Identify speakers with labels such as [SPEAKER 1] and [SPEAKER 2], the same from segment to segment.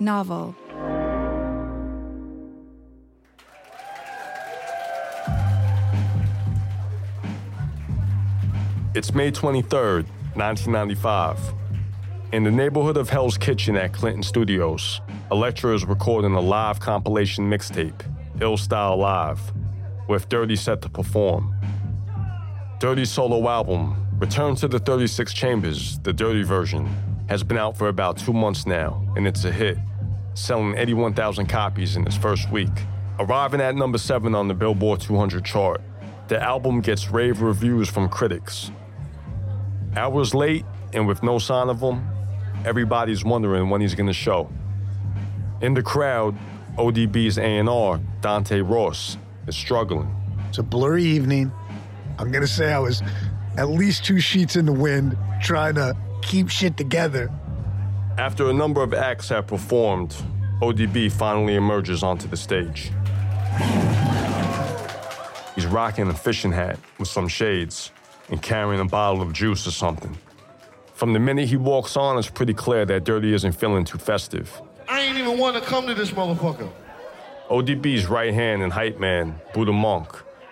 [SPEAKER 1] Novel.
[SPEAKER 2] It's May 23rd, 1995. In the neighborhood of Hell's Kitchen at Clinton Studios, Elektra is recording a live compilation mixtape, Ill Style Live, with Dirty set to perform. Dirty's solo album, Return to the 36 Chambers, the Dirty version, has been out for about two months now, and it's a hit, selling 81,000 copies in its first week. Arriving at number seven on the Billboard 200 chart, the album gets rave reviews from critics. Hours late, and with no sign of him, everybody's wondering when he's gonna show. In the crowd, ODB's A&R, Dante Ross, is struggling.
[SPEAKER 3] It's a blurry evening. I'm gonna say I was at least two sheets in the wind trying to keep shit together.
[SPEAKER 2] After a number of acts have performed, ODB finally emerges onto the stage. He's rocking a fishing hat with some shades and carrying a bottle of juice or something. From the minute he walks on, it's pretty clear that Dirty isn't feeling too festive.
[SPEAKER 4] I ain't even want to come to this motherfucker.
[SPEAKER 2] ODB's right hand and hype man, Buddha Monk,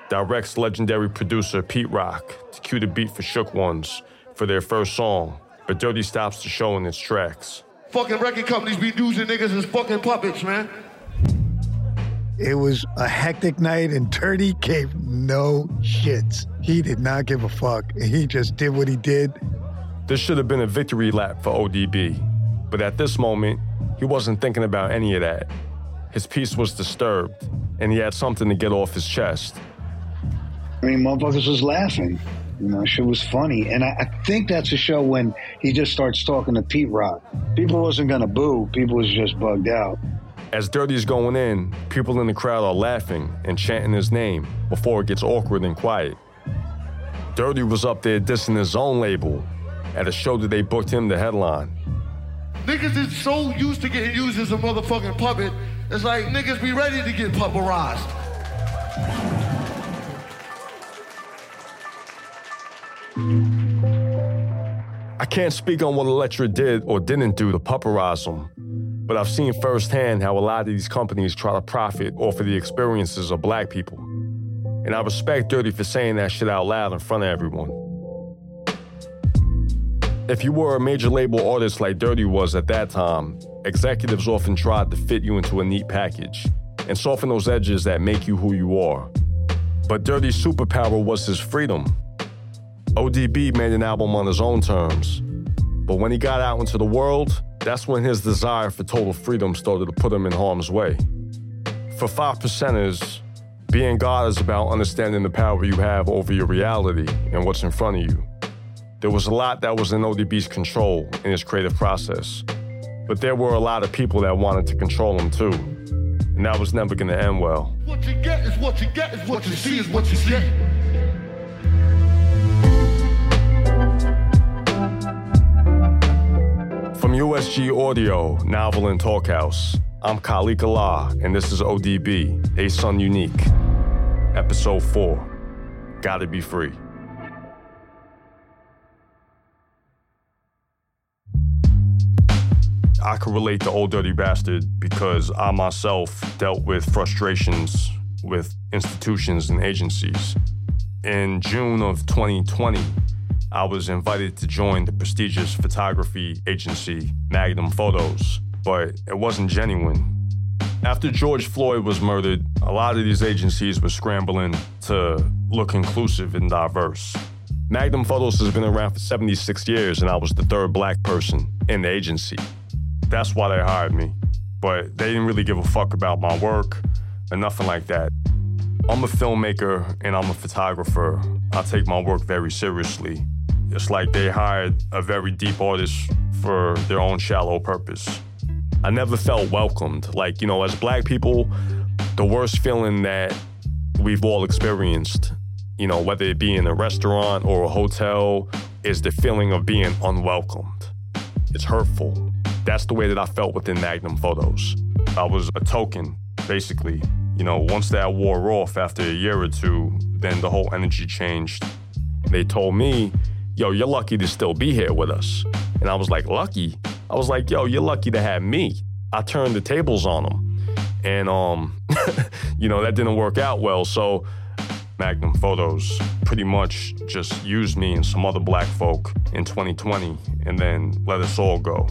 [SPEAKER 2] directs legendary producer Pete Rock to cue the beat for Shook Ones for their first song, but Dirty stops the show in its tracks.
[SPEAKER 4] Fucking record companies be using niggas as fucking puppets, man.
[SPEAKER 3] It was a hectic night, and Dirty gave no shits. He did not give a fuck. He just did what he did.
[SPEAKER 2] This should have been a victory lap for ODB, but at this moment, he wasn't thinking about any of that. His peace was disturbed, and he had something to get off his chest.
[SPEAKER 5] I mean, motherfuckers was laughing. You know, shit was funny. And I, I think that's a show when he just starts talking to Pete Rock. People wasn't gonna boo, people was just bugged out.
[SPEAKER 2] As Dirty's going in, people in the crowd are laughing and chanting his name before it gets awkward and quiet. Dirty was up there dissing his own label at a show that they booked him to headline.
[SPEAKER 4] Niggas is so used to getting used as a motherfucking puppet, it's like niggas be ready to get pupperized.
[SPEAKER 2] I can't speak on what Elektra did or didn't do to pupperize them, but I've seen firsthand how a lot of these companies try to profit off of the experiences of black people. And I respect Dirty for saying that shit out loud in front of everyone. If you were a major label artist like Dirty was at that time, executives often tried to fit you into a neat package and soften those edges that make you who you are. But Dirty's superpower was his freedom. ODB made an album on his own terms, but when he got out into the world, that's when his desire for total freedom started to put him in harm's way. For five percenters, being God is about understanding the power you have over your reality and what's in front of you. There was a lot that was in ODB's control in his creative process, but there were a lot of people that wanted to control him too, and that was never gonna end well.
[SPEAKER 4] What you get is what you get is what you see is what you see.
[SPEAKER 2] USG Audio, Novel and Talkhouse, I'm Khalik Allah, and this is ODB, A Son Unique, Episode 4 Gotta Be Free. I could relate to Ol' Dirty Bastard because I myself dealt with frustrations with institutions and agencies. In June of 2020, I was invited to join the prestigious photography agency Magnum Photos, but it wasn't genuine. After George Floyd was murdered, a lot of these agencies were scrambling to look inclusive and diverse. Magnum Photos has been around for 76 years, and I was the third black person in the agency. That's why they hired me. But they didn't really give a fuck about my work or nothing like that. I'm a filmmaker and I'm a photographer. I take my work very seriously. It's like they hired a very deep artist for their own shallow purpose. I never felt welcomed. Like, you know, as black people, the worst feeling that we've all experienced, you know, whether it be in a restaurant or a hotel, is the feeling of being unwelcomed. It's hurtful. That's the way that I felt within Magnum Photos. I was a token, basically. You know, once that wore off after a year or two, then the whole energy changed. They told me, yo, you're lucky to still be here with us. And I was like, lucky? I was like, yo, you're lucky to have me. I turned the tables on him. And, um, you know, that didn't work out well. So Magnum Photos pretty much just used me and some other black folk in 2020 and then let us all go.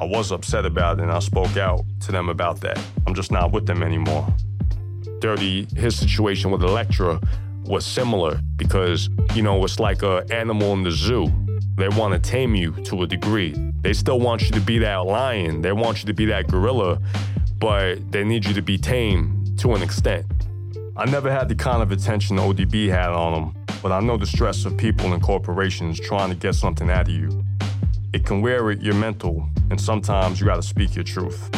[SPEAKER 2] I was upset about it and I spoke out to them about that. I'm just not with them anymore. Dirty, his situation with Elektra was similar because, you know, it's like an animal in the zoo. They want to tame you to a degree. They still want you to be that lion, they want you to be that gorilla, but they need you to be tame to an extent. I never had the kind of attention ODB had on them, but I know the stress of people and corporations trying to get something out of you. It can wear at your mental, and sometimes you gotta speak your truth.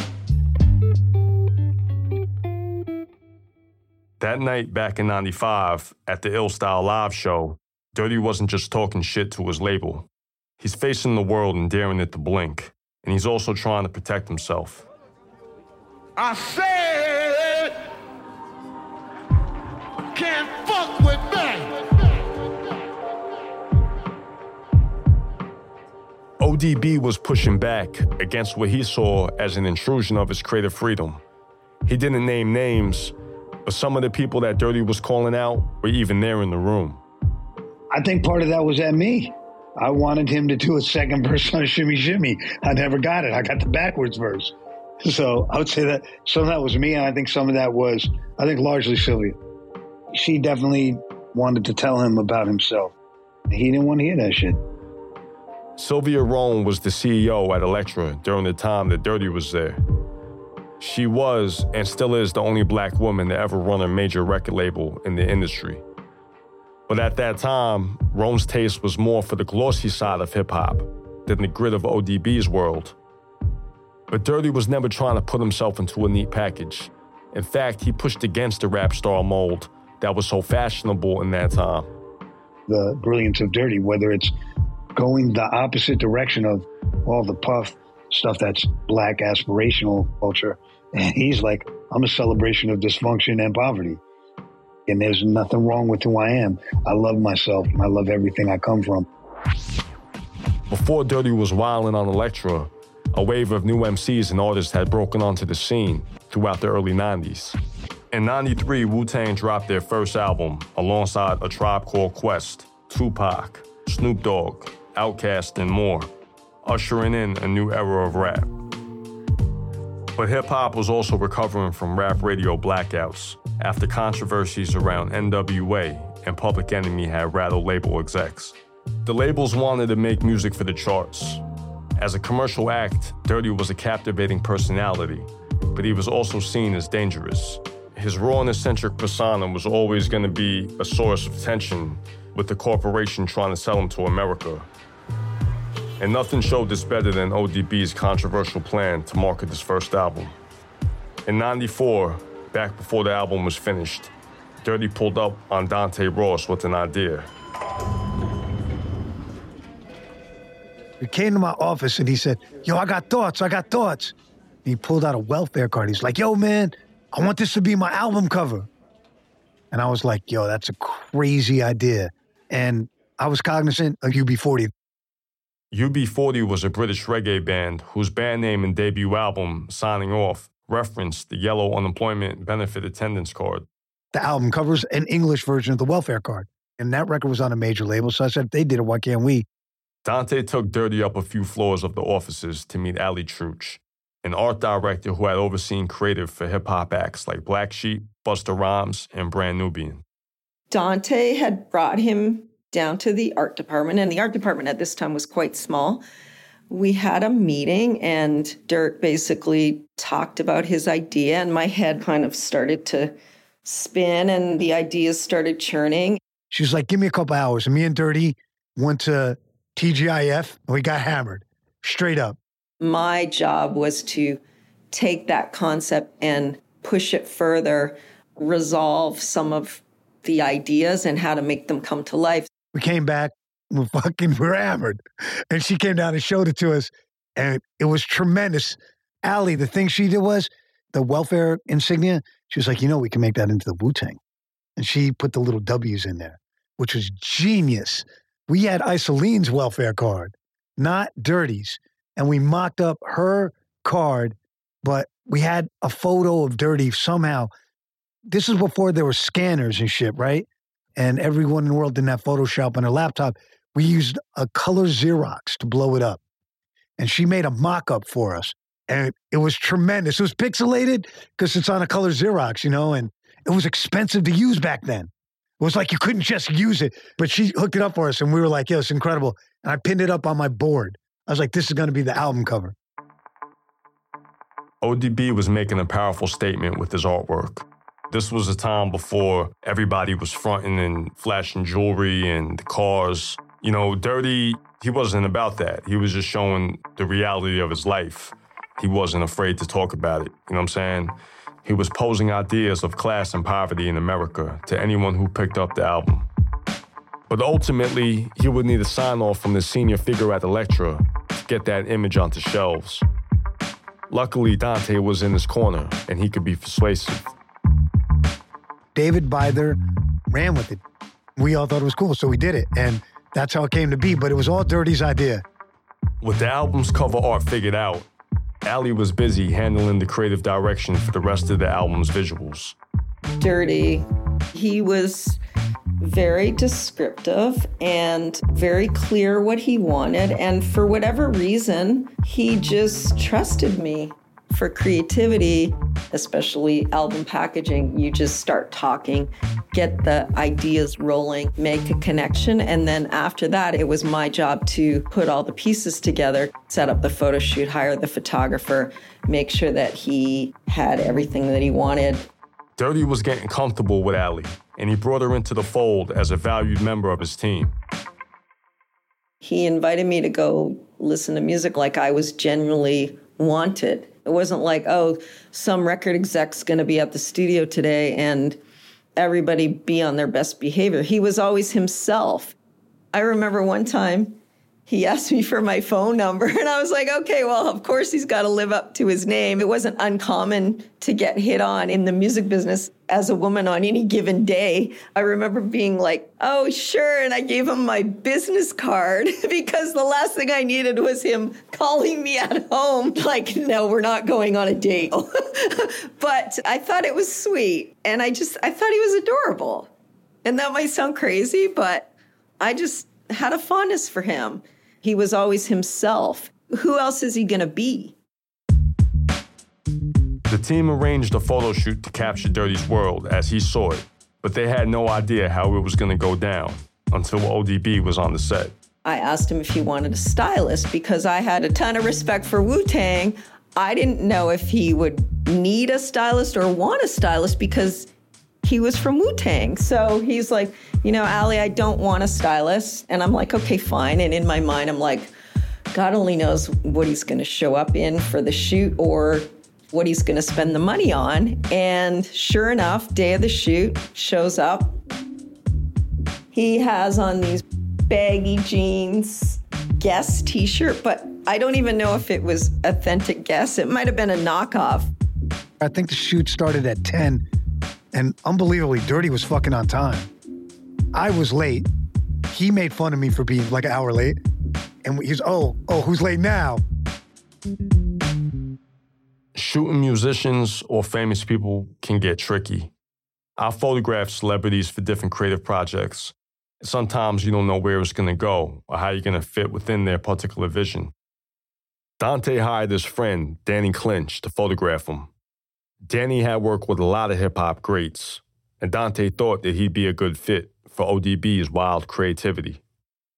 [SPEAKER 2] That night back in 95 at the Ill Style Live show, Dirty wasn't just talking shit to his label. He's facing the world and daring it to blink, and he's also trying to protect himself.
[SPEAKER 4] I said, can't fuck with me.
[SPEAKER 2] ODB was pushing back against what he saw as an intrusion of his creative freedom. He didn't name names, but some of the people that Dirty was calling out were even there in the room.
[SPEAKER 5] I think part of that was at me. I wanted him to do a second verse on Shimmy Shimmy. I never got it. I got the backwards verse. So I would say that some of that was me, and I think some of that was, I think, largely Sylvia. She definitely wanted to tell him about himself. He didn't want to hear that shit.
[SPEAKER 2] Sylvia Rhone was the CEO at Elektra during the time that Dirty was there. She was and still is the only black woman to ever run a major record label in the industry. But at that time, Rhone's taste was more for the glossy side of hip hop than the grit of ODB's world. But Dirty was never trying to put himself into a neat package. In fact, he pushed against the rap star mold that was so fashionable in that time.
[SPEAKER 5] The brilliance of Dirty, whether it's going the opposite direction of all the puff stuff that's black aspirational culture. And he's like, I'm a celebration of dysfunction and poverty. And there's nothing wrong with who I am. I love myself and I love everything I come from.
[SPEAKER 2] Before Dirty was wilding on Elektra, a wave of new MCs and artists had broken onto the scene throughout the early 90s. In 93, Wu Tang dropped their first album alongside A Tribe Called Quest, Tupac, Snoop Dogg, Outkast, and more, ushering in a new era of rap. But hip hop was also recovering from rap radio blackouts after controversies around NWA and Public Enemy had rattled label execs. The labels wanted to make music for the charts. As a commercial act, Dirty was a captivating personality, but he was also seen as dangerous. His raw and eccentric persona was always going to be a source of tension with the corporation trying to sell him to America. And nothing showed this better than ODB's controversial plan to market his first album. In 94, back before the album was finished, Dirty pulled up on Dante Ross with an idea.
[SPEAKER 3] He came to my office and he said, Yo, I got thoughts, I got thoughts. And he pulled out a welfare card. He's like, Yo, man, I want this to be my album cover. And I was like, Yo, that's a crazy idea. And I was cognizant of UB40.
[SPEAKER 2] UB40 was a British reggae band whose band name and debut album, Signing Off, referenced the yellow unemployment benefit attendance card.
[SPEAKER 3] The album covers an English version of the welfare card. And that record was on a major label. So I said, they did it, why can't we?
[SPEAKER 2] Dante took Dirty up a few floors of the offices to meet Ali Truch, an art director who had overseen creative for hip hop acts like Black Sheep, Busta Rhymes, and Brand Nubian.
[SPEAKER 1] Dante had brought him down to the art department, and the art department at this time was quite small. We had a meeting, and Dirk basically talked about his idea, and my head kind of started to spin, and the ideas started churning.
[SPEAKER 3] She was like, Give me a couple hours. And me and Dirty went to TGIF and we got hammered straight up.
[SPEAKER 1] My job was to take that concept and push it further, resolve some of the ideas and how to make them come to life.
[SPEAKER 3] We came back, we fucking were hammered. And she came down and showed it to us. And it was tremendous. Allie, the thing she did was the welfare insignia. She was like, you know, we can make that into the Wu Tang. And she put the little W's in there, which was genius. We had Isoline's welfare card, not Dirty's. And we mocked up her card but we had a photo of Dirty somehow. This is before there were scanners and shit, right? And everyone in the world didn't have Photoshop on their laptop. We used a color Xerox to blow it up. And she made a mock up for us. And it was tremendous. It was pixelated because it's on a color Xerox, you know, and it was expensive to use back then. It was like you couldn't just use it, but she hooked it up for us and we were like, yo, it's incredible. And I pinned it up on my board. I was like, this is going to be the album cover.
[SPEAKER 2] ODB was making a powerful statement with his artwork. This was a time before everybody was fronting and flashing jewelry and cars. You know, Dirty, he wasn't about that. He was just showing the reality of his life. He wasn't afraid to talk about it. You know what I'm saying? He was posing ideas of class and poverty in America to anyone who picked up the album. But ultimately, he would need a sign off from the senior figure at Elektra to get that image onto shelves. Luckily, Dante was in his corner and he could be persuasive.
[SPEAKER 3] David Bither ran with it. We all thought it was cool, so we did it. And that's how it came to be, but it was all Dirty's idea.
[SPEAKER 2] With the album's cover art figured out, Ali was busy handling the creative direction for the rest of the album's visuals.
[SPEAKER 1] Dirty. He was very descriptive and very clear what he wanted. And for whatever reason, he just trusted me for creativity, especially album packaging. You just start talking, get the ideas rolling, make a connection. And then after that, it was my job to put all the pieces together, set up the photo shoot, hire the photographer, make sure that he had everything that he wanted.
[SPEAKER 2] Dirty was getting comfortable with Ali, and he brought her into the fold as a valued member of his team.
[SPEAKER 1] He invited me to go listen to music like I was genuinely wanted. It wasn't like, oh, some record exec's going to be at the studio today and everybody be on their best behavior. He was always himself. I remember one time he asked me for my phone number and I was like, okay, well, of course he's got to live up to his name. It wasn't uncommon to get hit on in the music business as a woman on any given day. I remember being like, oh, sure. And I gave him my business card because the last thing I needed was him calling me at home, like, no, we're not going on a date. but I thought it was sweet. And I just, I thought he was adorable. And that might sound crazy, but I just had a fondness for him. He was always himself. Who else is he going to be?
[SPEAKER 2] The team arranged a photo shoot to capture Dirty's world as he saw it, but they had no idea how it was going to go down until ODB was on the set.
[SPEAKER 1] I asked him if he wanted a stylist because I had a ton of respect for Wu Tang. I didn't know if he would need a stylist or want a stylist because he was from Wu Tang. So he's like, you know, Ali, I don't want a stylist. And I'm like, okay, fine. And in my mind, I'm like, God only knows what he's going to show up in for the shoot or what he's going to spend the money on. And sure enough, day of the shoot shows up. He has on these baggy jeans, Guess t shirt, but I don't even know if it was authentic Guess. It might have been a knockoff.
[SPEAKER 3] I think the shoot started at 10 and unbelievably, Dirty was fucking on time. I was late. He made fun of me for being like an hour late. And he's, oh, oh, who's late now?
[SPEAKER 2] Shooting musicians or famous people can get tricky. I photograph celebrities for different creative projects. Sometimes you don't know where it's going to go or how you're going to fit within their particular vision. Dante hired his friend, Danny Clinch, to photograph him. Danny had worked with a lot of hip hop greats, and Dante thought that he'd be a good fit for ODB's wild creativity.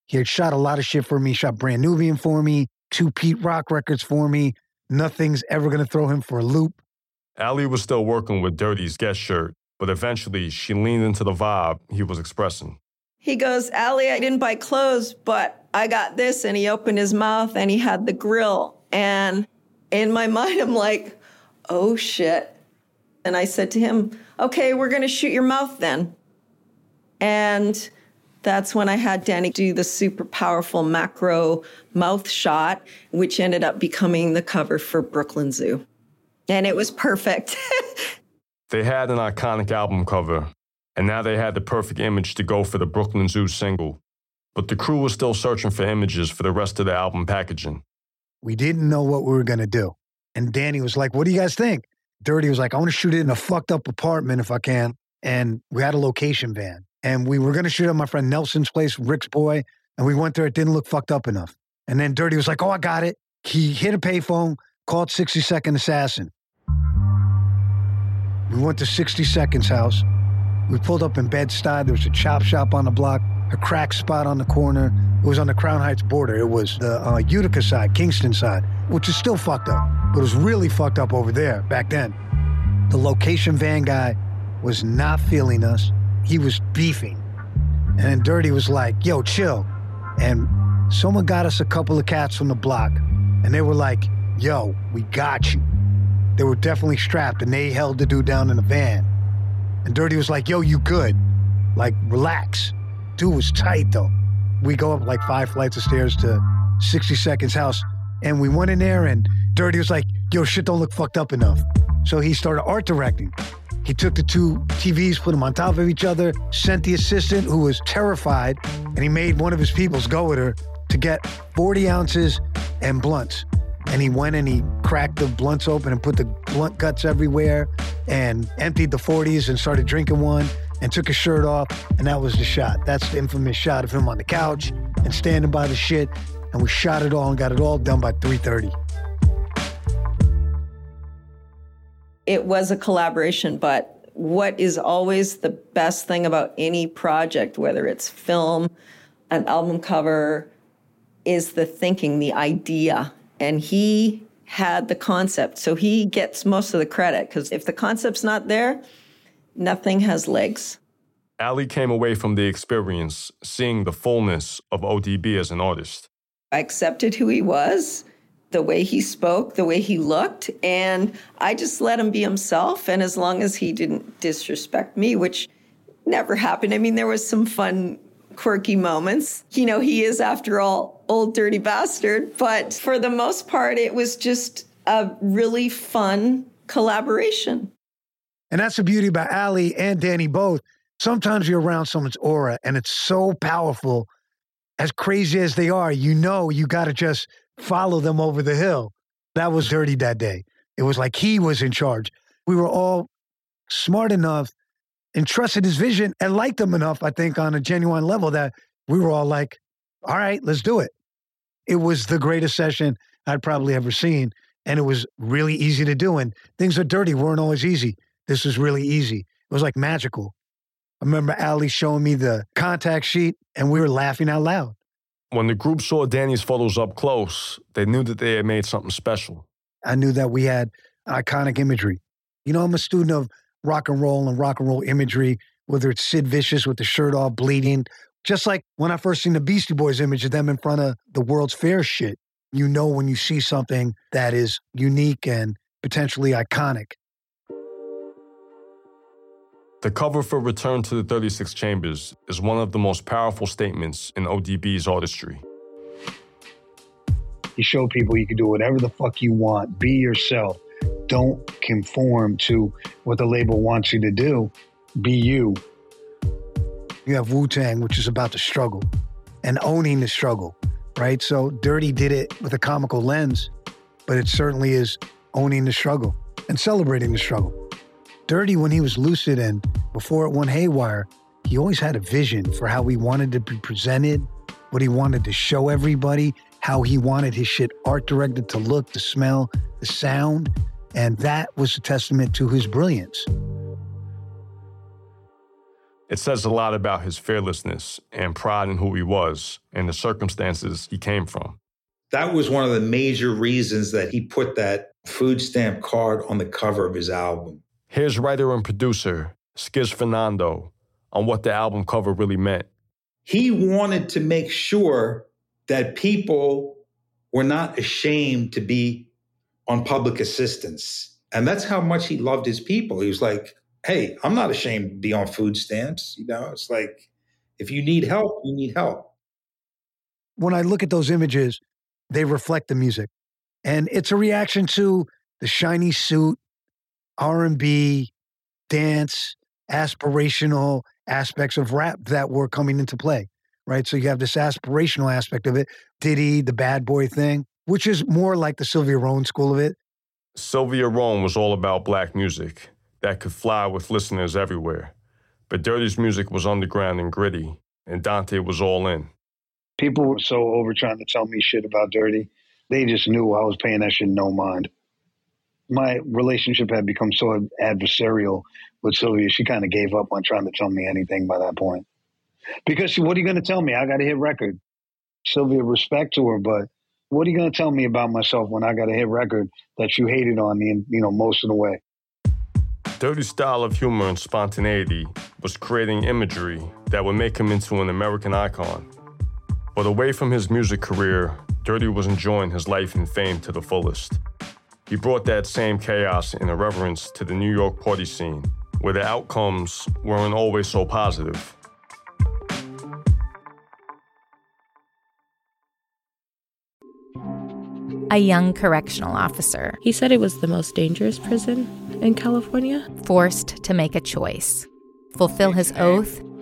[SPEAKER 3] He had shot a lot of shit for me, shot Brand Nubian for me, two Pete Rock records for me. Nothing's ever going to throw him for a loop.
[SPEAKER 2] Ali was still working with Dirty's Guess shirt, but eventually she leaned into the vibe he was expressing.
[SPEAKER 1] He goes, Ali, I didn't buy clothes, but I got this. And he opened his mouth and he had the grill. And in my mind, I'm like, oh shit. And I said to him, okay, we're going to shoot your mouth then. And that's when I had Danny do the super powerful macro mouth shot, which ended up becoming the cover for Brooklyn Zoo. And it was perfect.
[SPEAKER 2] they had an iconic album cover, and now they had the perfect image to go for the Brooklyn Zoo single. But the crew was still searching for images for the rest of the album packaging.
[SPEAKER 3] We didn't know what we were going to do. And Danny was like, What do you guys think? Dirty was like, I want to shoot it in a fucked up apartment if I can. And we had a location van. And we were going to shoot at my friend Nelson's place, Rick's boy. And we went there. It didn't look fucked up enough. And then Dirty was like, Oh, I got it. He hit a payphone, called 60 Second Assassin. We went to 60 Seconds house. We pulled up in Bed-Stuy. There was a chop shop on the block, a crack spot on the corner. It was on the Crown Heights border. It was the uh, Utica side, Kingston side, which is still fucked up, but it was really fucked up over there back then. The location van guy was not feeling us. He was beefing. And then Dirty was like, yo, chill. And someone got us a couple of cats from the block, and they were like, yo, we got you. They were definitely strapped, and they held the dude down in the van. And Dirty was like, yo, you good. Like, relax. Dude was tight, though. We go up like five flights of stairs to 60 Seconds house, and we went in there, and Dirty was like, yo, shit don't look fucked up enough. So he started art directing. He took the two TVs, put them on top of each other, sent the assistant, who was terrified, and he made one of his peoples go with her to get 40 ounces and blunts. And he went and he cracked the blunts open and put the blunt guts everywhere and emptied the 40s and started drinking one and took his shirt off. And that was the shot. That's the infamous shot of him on the couch and standing by the shit. And we shot it all and got it all done by 3:30.
[SPEAKER 1] It was a collaboration, but what is always the best thing about any project, whether it's film, an album cover, is the thinking, the idea. And he had the concept. So he gets most of the credit because if the concept's not there, nothing has legs.
[SPEAKER 2] Ali came away from the experience seeing the fullness of ODB as an artist.
[SPEAKER 1] I accepted who he was, the way he spoke, the way he looked, and I just let him be himself. And as long as he didn't disrespect me, which never happened, I mean, there was some fun, quirky moments. You know, he is, after all, Ol' Dirty Bastard. But for the most part, it was just a really fun collaboration.
[SPEAKER 3] And that's the beauty about Ali and Danny both. Sometimes you're around someone's aura and it's so powerful. As crazy as they are, you know you got to just follow them over the hill. That was dirty that day. It was like he was in charge. We were all smart enough and trusted his vision and liked him enough, I think, on a genuine level that we were all like, all right, let's do it. It was the greatest session I'd probably ever seen. And it was really easy to do. And things are dirty weren't always easy. This was really easy. It was like magical. I remember Ali showing me the contact sheet and we were laughing out loud.
[SPEAKER 2] When the group saw Danny's photos up close, they knew that they had made something special.
[SPEAKER 3] I knew that we had iconic imagery. You know, I'm a student of rock and roll and rock and roll imagery, whether it's Sid Vicious with the shirt off bleeding, just like when I first seen the Beastie Boys image of them in front of the World's Fair shit. You know when you see something that is unique and potentially iconic.
[SPEAKER 2] The cover for Return to the 36 Chambers is one of the most powerful statements in ODB's artistry.
[SPEAKER 5] You show people you can do whatever the fuck you want, be yourself. Don't conform to what the label wants you to do. Be you.
[SPEAKER 3] You have Wu Tang, which is about the struggle and owning the struggle, right? So Dirty did it with a comical lens, but it certainly is owning the struggle and celebrating the struggle. Dirty, when he was lucid and before it went haywire, he always had a vision for how he wanted to be presented, what he wanted to show everybody, how he wanted his shit art directed to look, the smell, the sound. And that was a testament to his brilliance.
[SPEAKER 2] It says a lot about his fearlessness and pride in who he was and the circumstances he came from.
[SPEAKER 6] That was one of the major reasons that he put that food stamp card on the cover of his album.
[SPEAKER 2] Here's writer and producer Skiz Fernando on what the album cover really meant.
[SPEAKER 6] He wanted to make sure that people were not ashamed to be on public assistance. And that's how much he loved his people. He was like, hey, I'm not ashamed to be on food stamps. You know, it's like, if you need help, you need help.
[SPEAKER 3] When I look at those images, they reflect the music. And it's a reaction to the shiny suit, R&B, dance, aspirational aspects of rap that were coming into play, right? So you have this aspirational aspect of it, Diddy, the bad boy thing, which is more like the Sylvia Rhone school of it.
[SPEAKER 2] Sylvia Rhone was all about black music that could fly with listeners everywhere. But Dirty's music was underground and gritty, and Dante was all in.
[SPEAKER 5] People were so over trying to tell me shit about Dirty. They just knew I was paying that shit no mind. My relationship had become so adversarial with Sylvia, she kind of gave up on trying to tell me anything by that point. Because what are you going to tell me? I got a hit record. Sylvia, respect to her, but what are you going to tell me about myself when I got a hit record that you hated on me, and, you know, most of the way?
[SPEAKER 2] Dirty's style of humor and spontaneity was creating imagery that would make him into an American icon. But away from his music career, Dirty was enjoying his life and fame to the fullest. He brought that same chaos and irreverence to the New York party scene, where the outcomes weren't always so positive.
[SPEAKER 7] a young correctional officer.
[SPEAKER 8] He said it was the most dangerous prison in California.
[SPEAKER 7] Forced to make a choice fulfill his oath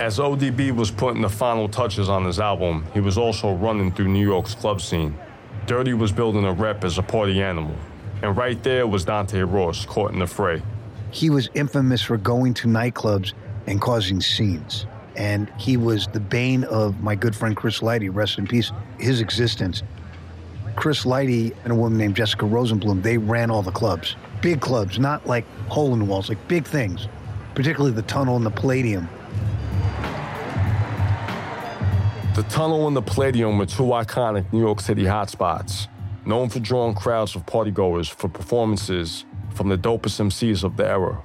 [SPEAKER 2] As ODB was putting the final touches on his album, he was also running through New York's club scene. Dirty was building a rep as a party animal, and right there was Dante Ross caught in the fray.
[SPEAKER 3] He was infamous for going to nightclubs and causing scenes. And he was the bane of my good friend Chris Lighty, rest in peace, his existence. Chris Lighty and a woman named Jessica Rosenblum, they ran all the clubs. Big clubs, not like hole in the walls, like big things, particularly the tunnel and the palladium.
[SPEAKER 2] The tunnel and the Palladium were two iconic New York City hotspots, known for drawing crowds of partygoers for performances from the dopest MCs of the era.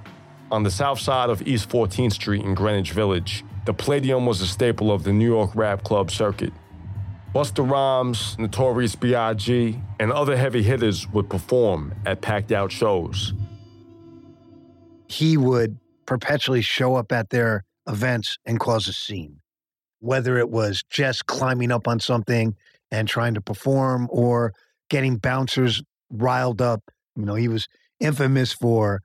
[SPEAKER 2] On the south side of East 14th Street in Greenwich Village, the Palladium was a staple of the New York rap club circuit. Busta Rhymes, Notorious B.I.G., and other heavy hitters would perform at packed out shows.
[SPEAKER 3] He would perpetually show up at their events and cause a scene whether it was just climbing up on something and trying to perform or getting bouncers riled up. You know, he was infamous for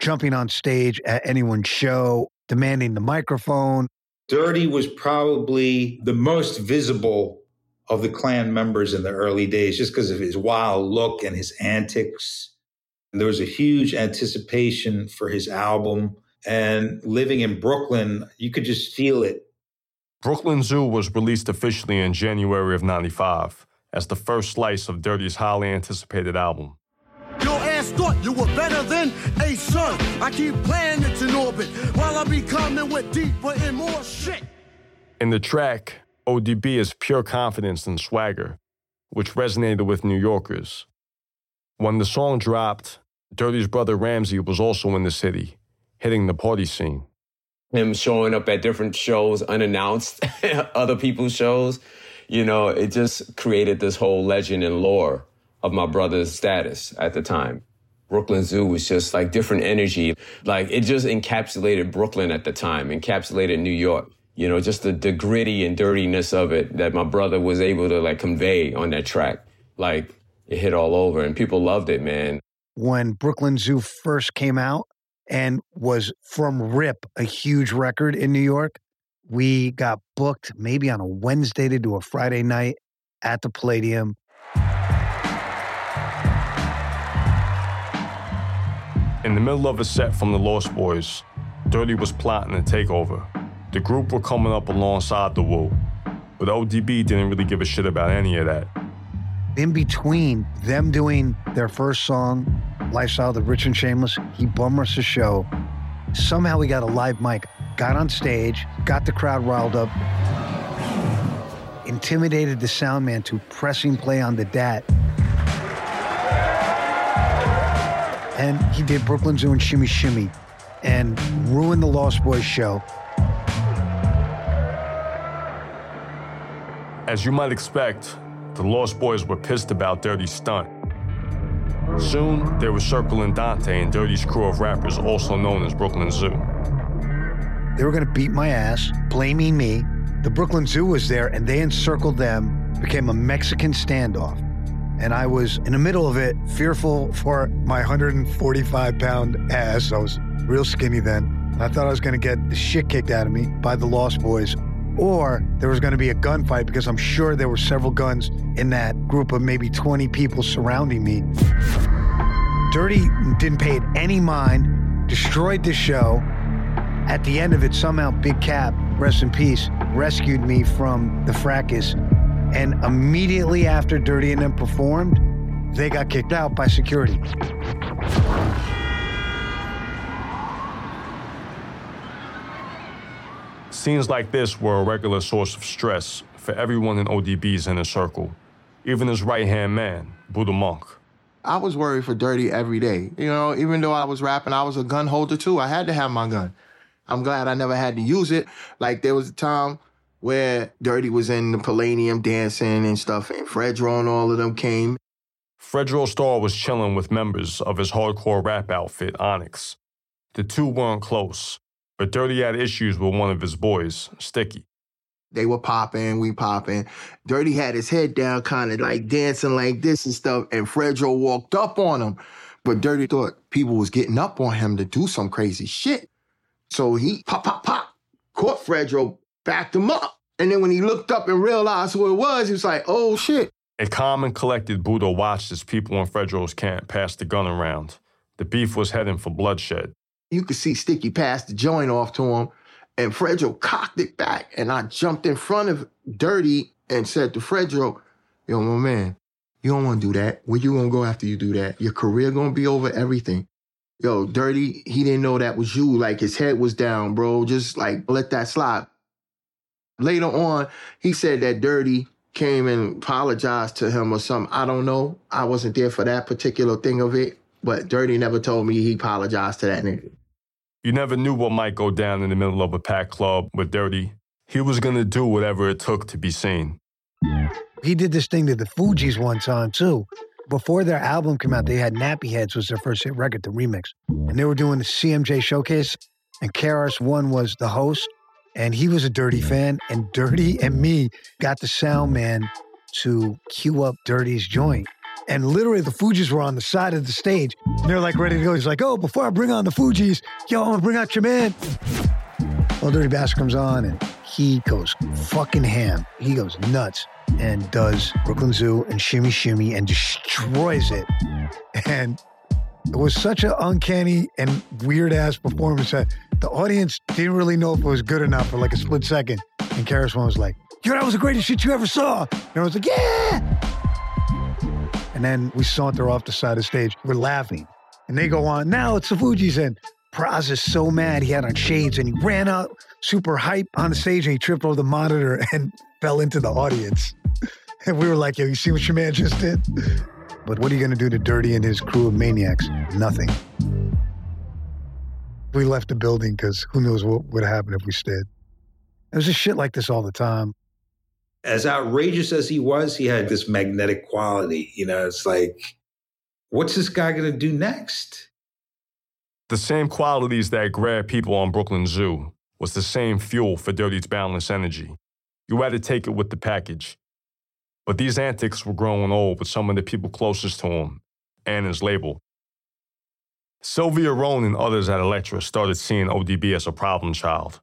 [SPEAKER 3] jumping on stage at anyone's show, demanding the microphone.
[SPEAKER 6] Dirty was probably the most visible of the Clan members in the early days just because of his wild look and his antics. There was a huge anticipation for his album. And living in Brooklyn, you could just feel it
[SPEAKER 2] Brooklyn Zoo was released officially in January of 95 as the first slice of Dirty's highly anticipated album.
[SPEAKER 4] Your ass thought you were better than a. I keep in orbit while I be coming with deeper and more shit.
[SPEAKER 2] In the track, ODB is pure confidence and swagger, which resonated with New Yorkers. When the song dropped, Dirty's brother Ramsey was also in the city, hitting the party scene
[SPEAKER 9] him showing up at different shows unannounced, other people's shows. You know, it just created this whole legend and lore of my brother's status at the time. Brooklyn Zoo was just like different energy. Like it just encapsulated Brooklyn at the time, encapsulated New York. You know, just the, the gritty and dirtiness of it that my brother was able to like convey on that track. Like it hit all over and people loved it, man.
[SPEAKER 3] When Brooklyn Zoo first came out, and was from Rip, a huge record in New York. We got booked maybe on a Wednesday to do a Friday night at the Palladium.
[SPEAKER 2] In the middle of a set from the Lost Boyz, Dirty was plotting a takeover. The group were coming up alongside the Wu, but ODB didn't really give a shit about any of that.
[SPEAKER 3] In between them doing their first song Lifestyle, of the Rich and Shameless. He bum us a show. Somehow we got a live mic, got on stage, got the crowd riled up, intimidated the sound man to pressing play on the DAT. And he did Brooklyn Zoo and Shimmy Shimmy and ruined the Lost Boyz show.
[SPEAKER 2] As you might expect, The Lost Boyz were pissed about Dirty stunt. Soon, they were circling Dante and Dirty's crew of rappers, also known as Brooklyn Zoo.
[SPEAKER 3] They were going to beat my ass, blaming me. The Brooklyn Zoo was there, and they encircled them, became a Mexican standoff. And I was in the middle of it, fearful for my 145 pound ass. I was real skinny then. I thought I was going to get the shit kicked out of me by the Lost Boyz, or there was going to be a gunfight because I'm sure there were several guns in that group of maybe 20 people surrounding me. Dirty didn't pay it any mind, destroyed the show. At the end of it, somehow Big Kap, rest in peace, rescued me from the fracas. And immediately after Dirty and them performed, they got kicked out by security.
[SPEAKER 2] Scenes like this were a regular source of stress for everyone in ODB's inner circle, even his right hand man, Buddha Monk.
[SPEAKER 10] I was worried for Dirty every day. You know, even though I was rapping, I was a gun holder too. I had to have my gun. I'm glad I never had to use it. Like there was a time where Dirty was in the Palladium dancing and stuff, and Fredro and all of them came.
[SPEAKER 2] Fredro Starr was chilling with members of his hardcore rap outfit, Onyx. The two weren't close, but Dirty had issues with one of his boys, Sticky.
[SPEAKER 10] They were popping, we popping. Dirty had his head down, kind of like dancing like this and stuff, and Fredro walked up on him. But Dirty thought people was getting up on him to do some crazy shit. So he pop, pop, pop, caught Fredro, backed him up. And then when he looked up and realized who it was, he was like, oh shit.
[SPEAKER 2] A calm and collected Buddha watched as people in Fredro's camp passed the gun around. The beef was heading for bloodshed.
[SPEAKER 10] You could see Sticky pass the joint off to him, and Fredro cocked it back. And I jumped in front of Dirty and said to Fredro, Yo, my man, you don't want to do that. Where you gonna go after you do that? Your career gonna be over everything. Yo, Dirty, he didn't know that was you. Like his head was down, bro. Just like let that slide. Later on, he said that Dirty came and apologized to him or something. I don't know. I wasn't there for that particular thing of it. But Dirty never told me he apologized to that nigga.
[SPEAKER 2] You never knew what might go down in the middle of a packed club with Dirty. He was gonna do whatever it took to be seen.
[SPEAKER 3] He did this thing to the Fugees one time too. Before their album came out, they had Nappy Heads was their first hit record, the remix. And they were doing the CMJ showcase, and KRS One was the host, and he was a Dirty fan, and Dirty and me got the sound man to cue up Dirty's joint. And literally, the Fugees were on the side of the stage. And they're like ready to go. He's like, "Oh, before I bring on the Fugees, yo, I'm gonna bring out your man." Well, Dirty Bastard comes on, and he goes fucking ham. He goes nuts and does Brooklyn Zoo and Shimmy Shimmy and destroys it. And it was such an uncanny and weird ass performance that the audience didn't really know if it was good enough for like a split second. And KRS One was like, Yo, that was the greatest shit you ever saw. And I was like, Yeah. And then we saunter off the side of the stage. We're laughing. And they go on, now it's the Fugees. And Pras is so mad. He had on shades and he ran out super hype on the stage and he tripped over the monitor and fell into the audience. And we were like, yo, you see what your man just did? But what are you going to do to Dirty and his crew of maniacs? Nothing. We left the building because who knows what would happen if we stayed. It was just shit like this all the time.
[SPEAKER 6] As outrageous as he was, he had this magnetic quality. You know, it's like, what's this guy going to do next?
[SPEAKER 2] The same qualities that grabbed people on Brooklyn Zoo was the same fuel for Dirty's boundless energy. You had to take it with the package. But these antics were growing old with some of the people closest to him and his label. Sylvia Rhone and others at Elektra started seeing ODB as a problem child.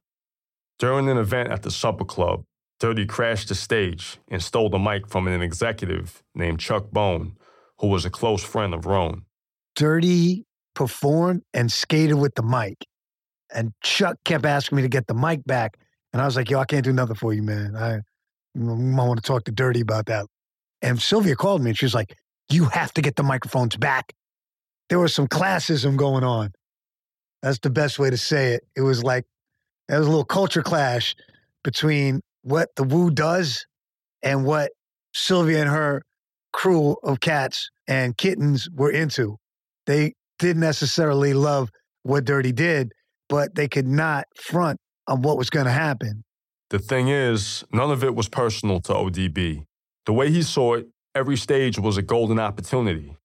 [SPEAKER 2] During an event at the Supper Club, Dirty crashed the stage and stole the mic from an executive named Chuck Bone, who was a close friend of Rhone.
[SPEAKER 3] Dirty performed and skated with the mic. And Chuck kept asking me to get the mic back. And I was like, yo, I can't do nothing for you, man. I, might want to talk to Dirty about that. And Sylvia called me and she was like, you have to get the microphones back. There was some classism going on. That's the best way to say it. It was like, there was a little culture clash between what the Wu does and what Sylvia and her crew of cats and kittens were into. They didn't necessarily love what Dirty did, but they could not front on what was going to happen.
[SPEAKER 2] The thing is, none of it was personal to ODB. The way he saw it, every stage was a golden opportunity.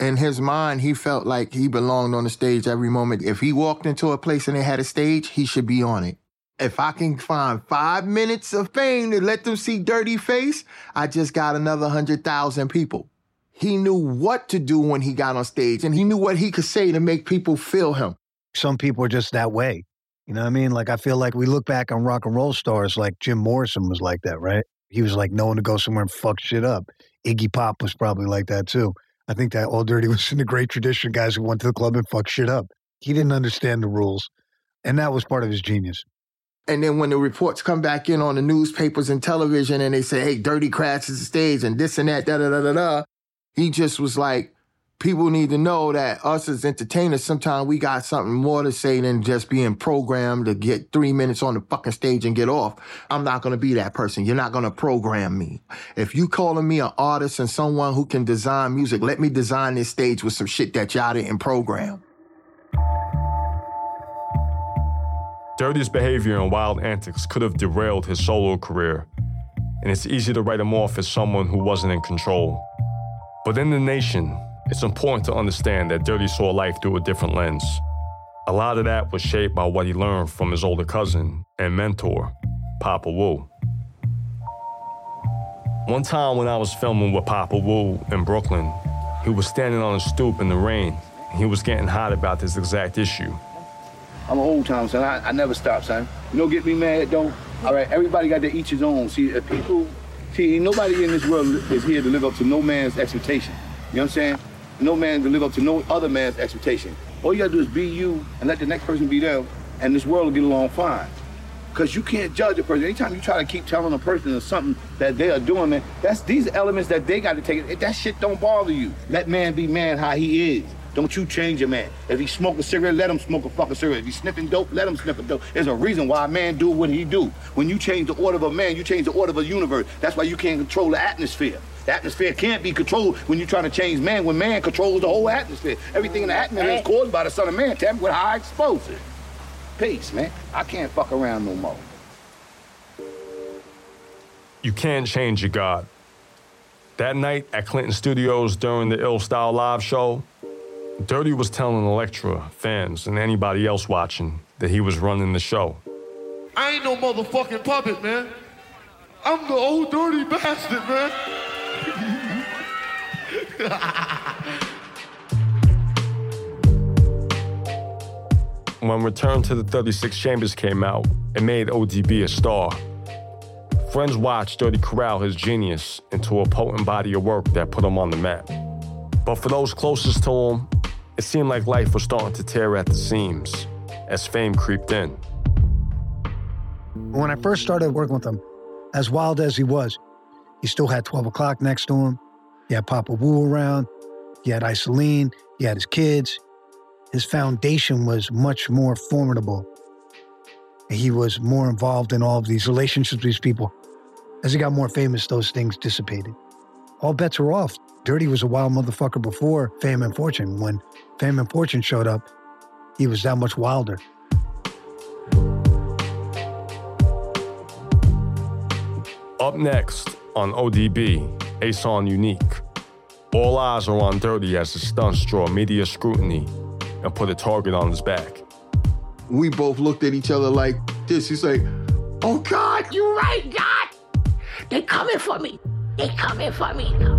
[SPEAKER 10] In his mind, he felt like he belonged on the stage every moment. If he walked into a place and they had a stage, he should be on it. If I can find five minutes of fame to let them see Dirty Face, I just got another hundred thousand people. He knew what to do when he got on stage and he knew what he could say to make people feel him.
[SPEAKER 3] Some people are just that way. You know what I mean? Like, I feel like we look back on rock and roll stars like Jim Morrison was like that, right? He was like known to go somewhere and fuck shit up. Iggy Pop was probably like that too. I think that Ol' Dirty was in the great tradition, guys who went to the club and fuck shit up. He didn't understand the rules. And that was part of his genius.
[SPEAKER 10] And then when the reports come back in on the newspapers and television and they say, hey, Dirty crashes the stage and this and that, da da da da da, he just was like, people need to know that us as entertainers, sometimes we got something more to say than just being programmed to get three minutes on the fucking stage and get off. I'm not going to be that person. You're not going to program me. If you calling me an artist and someone who can design music, let me design this stage with some shit that y'all didn't program.
[SPEAKER 2] Dirty's behavior and wild antics could have derailed his solo career, and it's easy to write him off as someone who wasn't in control. But in the nation, it's important to understand that Dirty saw life through a different lens. A lot of that was shaped by what he learned from his older cousin and mentor, Papa Wu. One time when I was filming with Papa Wu in Brooklyn, he was standing on a stoop in the rain. And he was getting hot about this exact issue.
[SPEAKER 11] I'm an old time son. I, I never stop, son. You don't get me mad, don't. All right, everybody got to each his own. See, if people, see, nobody in this world is here to live up to no man's expectation. You know what I'm saying? No man to live up to no other man's expectation. All you gotta do is be you and let the next person be them, and this world will get along fine. Because you can't judge a person. Anytime you try to keep telling a person or something that they are doing, man, that's these elements that they got to take. It. That shit don't bother you. Let man be man how he is. Don't you change a man. If he smoke a cigarette, let him smoke a fucking cigarette. If he sniffing dope, let him sniff a dope. There's a reason why a man do what he do. When you change the order of a man, you change the order of a universe. That's why you can't control the atmosphere. The atmosphere can't be controlled when you're trying to change man, when man controls the whole atmosphere. Everything in the atmosphere is caused by the son of man, tapped with high explosive. Peace, man. I can't fuck around no more.
[SPEAKER 2] You can't change your God. That night at Clinton Studios during the Ill Style live show, Dirty was telling Elektra, fans, and anybody else watching that he was running the show.
[SPEAKER 4] I ain't no motherfucking puppet, man. I'm the Ol' Dirty Bastard, man.
[SPEAKER 2] When Return to the 36 Chambers came out, it made ODB a star. Friends watched Dirty corral his genius into a potent body of work that put him on the map. But for those closest to him, it seemed like life was starting to tear at the seams as fame creeped in.
[SPEAKER 3] When I first started working with him, as wild as he was, he still had 12 o'clock next to him. He had Papa Wu around. He had Icelene. He had his kids. His foundation was much more formidable. He was more involved in all of these relationships with these people. As he got more famous, those things dissipated. All bets were off. Dirty was a wild motherfucker before Fame and Fortune. When Fame and Fortune showed up, he was that much wilder.
[SPEAKER 2] Up next on ODB, A Son Unique. All eyes are on Dirty as the stunts draw media scrutiny and put a target on his back.
[SPEAKER 10] We both looked at each other like this. He's like,
[SPEAKER 12] Oh God, you right, God. They coming for me. They coming for me. Coming for me.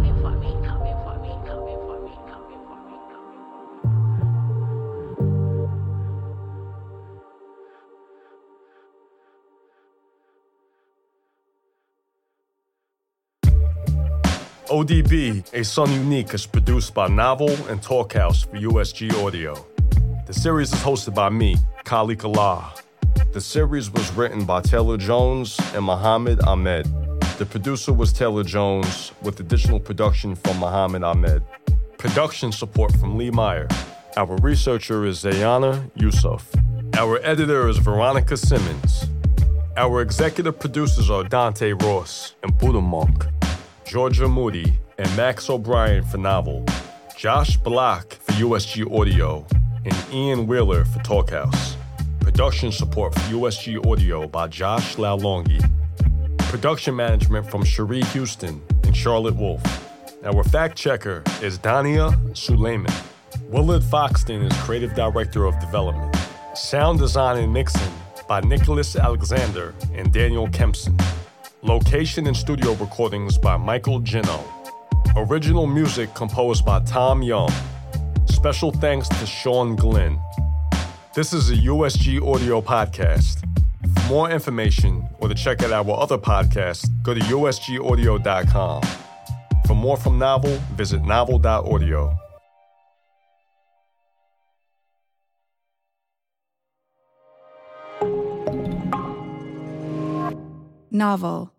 [SPEAKER 2] ODB, A Son Unique is produced by Novel and Talkhouse for USG Audio. The series is hosted by me, Khalik Allah. The series was written by Taylor Jones and Muhammad Ahmed. The producer was Taylor Jones, with additional production from Muhammad Ahmed. Production support from Lee Meyer. Our researcher is Zayana Yusuf. Our editor is Veronica Simmons. Our executive producers are Dante Ross and Buddha Monk. Georgia Moody, and Max O'Brien for Novel, Josh Block for USG Audio, and Ian Wheeler for Talkhouse. Production support for USG Audio by Josh Lalongi. Production management from Cherie Houston and Charlotte Wolf. Our fact checker is Dania Suleiman. Willard Foxton is creative director of development. Sound design and mixing by Nicholas Alexander and Daniel Kempson. Location and studio recordings by Michael Gino. Original music composed by Tom Young. Special thanks to Sean Glenn. This is a USG audio podcast. For more information or to check out our other podcasts, go to usgaudio.com. For more from Novel, visit novel.audio.
[SPEAKER 13] Novel